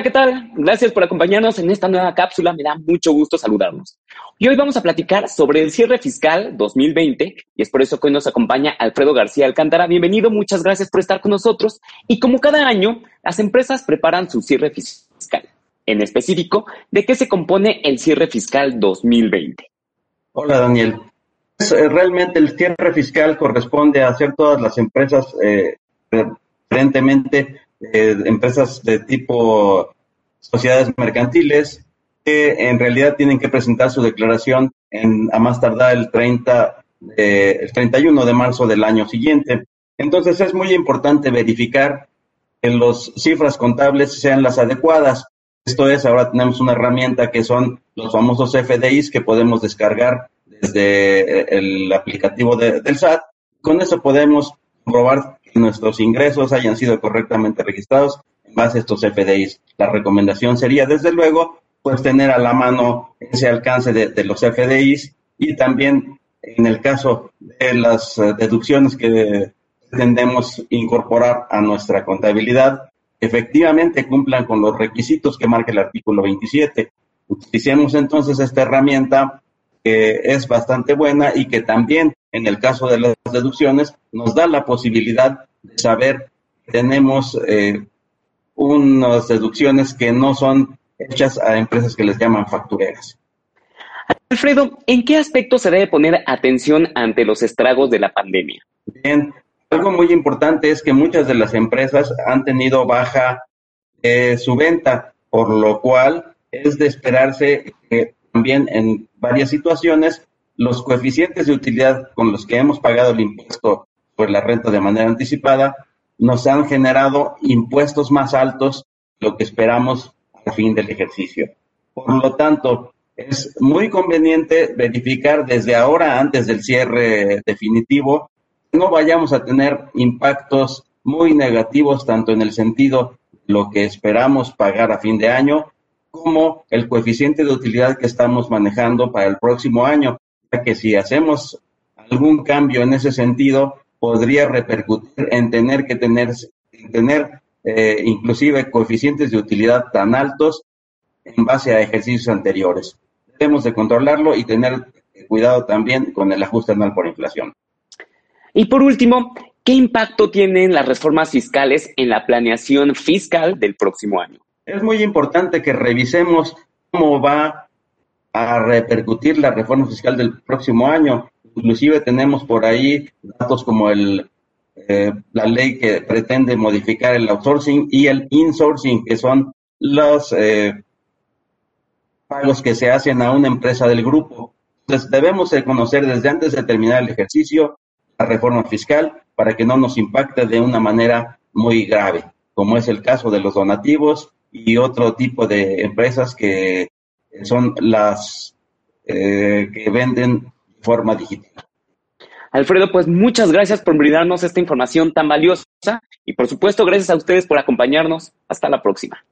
Hola, ¿qué tal? Gracias por acompañarnos en esta nueva cápsula. Me da mucho gusto saludarnos. Y hoy vamos a platicar sobre el cierre fiscal 2020 y es por eso que hoy nos acompaña Alfredo García Alcántara. Bienvenido, muchas gracias por estar con nosotros. Y como cada año, las empresas preparan su cierre fiscal. En específico, ¿de qué se compone el cierre fiscal 2020? Hola, Daniel. Pues, eh, realmente el cierre fiscal corresponde a hacer todas las empresas, eh, aparentemente eh, empresas de tipo sociedades mercantiles, que en realidad tienen que presentar su declaración en, a más tardar el 30, el 31 de marzo del año siguiente. Entonces es muy importante verificar que las cifras contables sean las adecuadas. Esto es, ahora tenemos una herramienta que son los famosos FDIs que podemos descargar desde eh, el aplicativo del SAT. Con eso podemos comprobar que nuestros ingresos hayan sido correctamente registrados en base a estos FDIs. La recomendación sería, desde luego, pues tener a la mano ese alcance de, los FDIs y también en el caso de las eh, deducciones que pretendemos incorporar a nuestra contabilidad, efectivamente cumplan con los requisitos que marca el artículo 27. Utilicemos entonces esta herramienta que es bastante buena y que también en el caso de las deducciones nos da la posibilidad de saber que tenemos eh, unas deducciones que no son hechas a empresas que les llaman factureras. Alfredo, ¿en qué aspecto se debe poner atención ante los estragos de la pandemia? Bien, algo muy importante es que muchas de las empresas han tenido baja eh, su venta, por lo cual es de esperarse que también en varias situaciones los coeficientes de utilidad con los que hemos pagado el impuesto por la renta de manera anticipada nos han generado impuestos más altos lo que esperamos al fin del ejercicio. Por lo tanto, es muy conveniente verificar desde ahora, antes del cierre definitivo, que no vayamos a tener impactos muy negativos tanto en el sentido de lo que esperamos pagar a fin de año como el coeficiente de utilidad que estamos manejando para el próximo año, que si hacemos algún cambio en ese sentido, podría repercutir en tener que tener, tener eh, inclusive coeficientes de utilidad tan altos en base a ejercicios anteriores. Debemos de controlarlo y tener cuidado también con el ajuste anual por inflación. Y por último, ¿qué impacto tienen las reformas fiscales en la planeación fiscal del próximo año? es muy importante que revisemos cómo va a repercutir la reforma fiscal del próximo año. Inclusive tenemos por ahí datos como el, eh, la ley que pretende modificar el outsourcing y el insourcing, que son los eh, pagos que se hacen a una empresa del grupo. Entonces debemos de conocer desde antes de terminar el ejercicio la reforma fiscal para que no nos impacte de una manera muy grave, como es el caso de los donativos y otro tipo de empresas que son las eh, que venden de forma digital. Alfredo, pues muchas gracias por brindarnos esta información tan valiosa y por supuesto gracias a ustedes por acompañarnos. Hasta la próxima.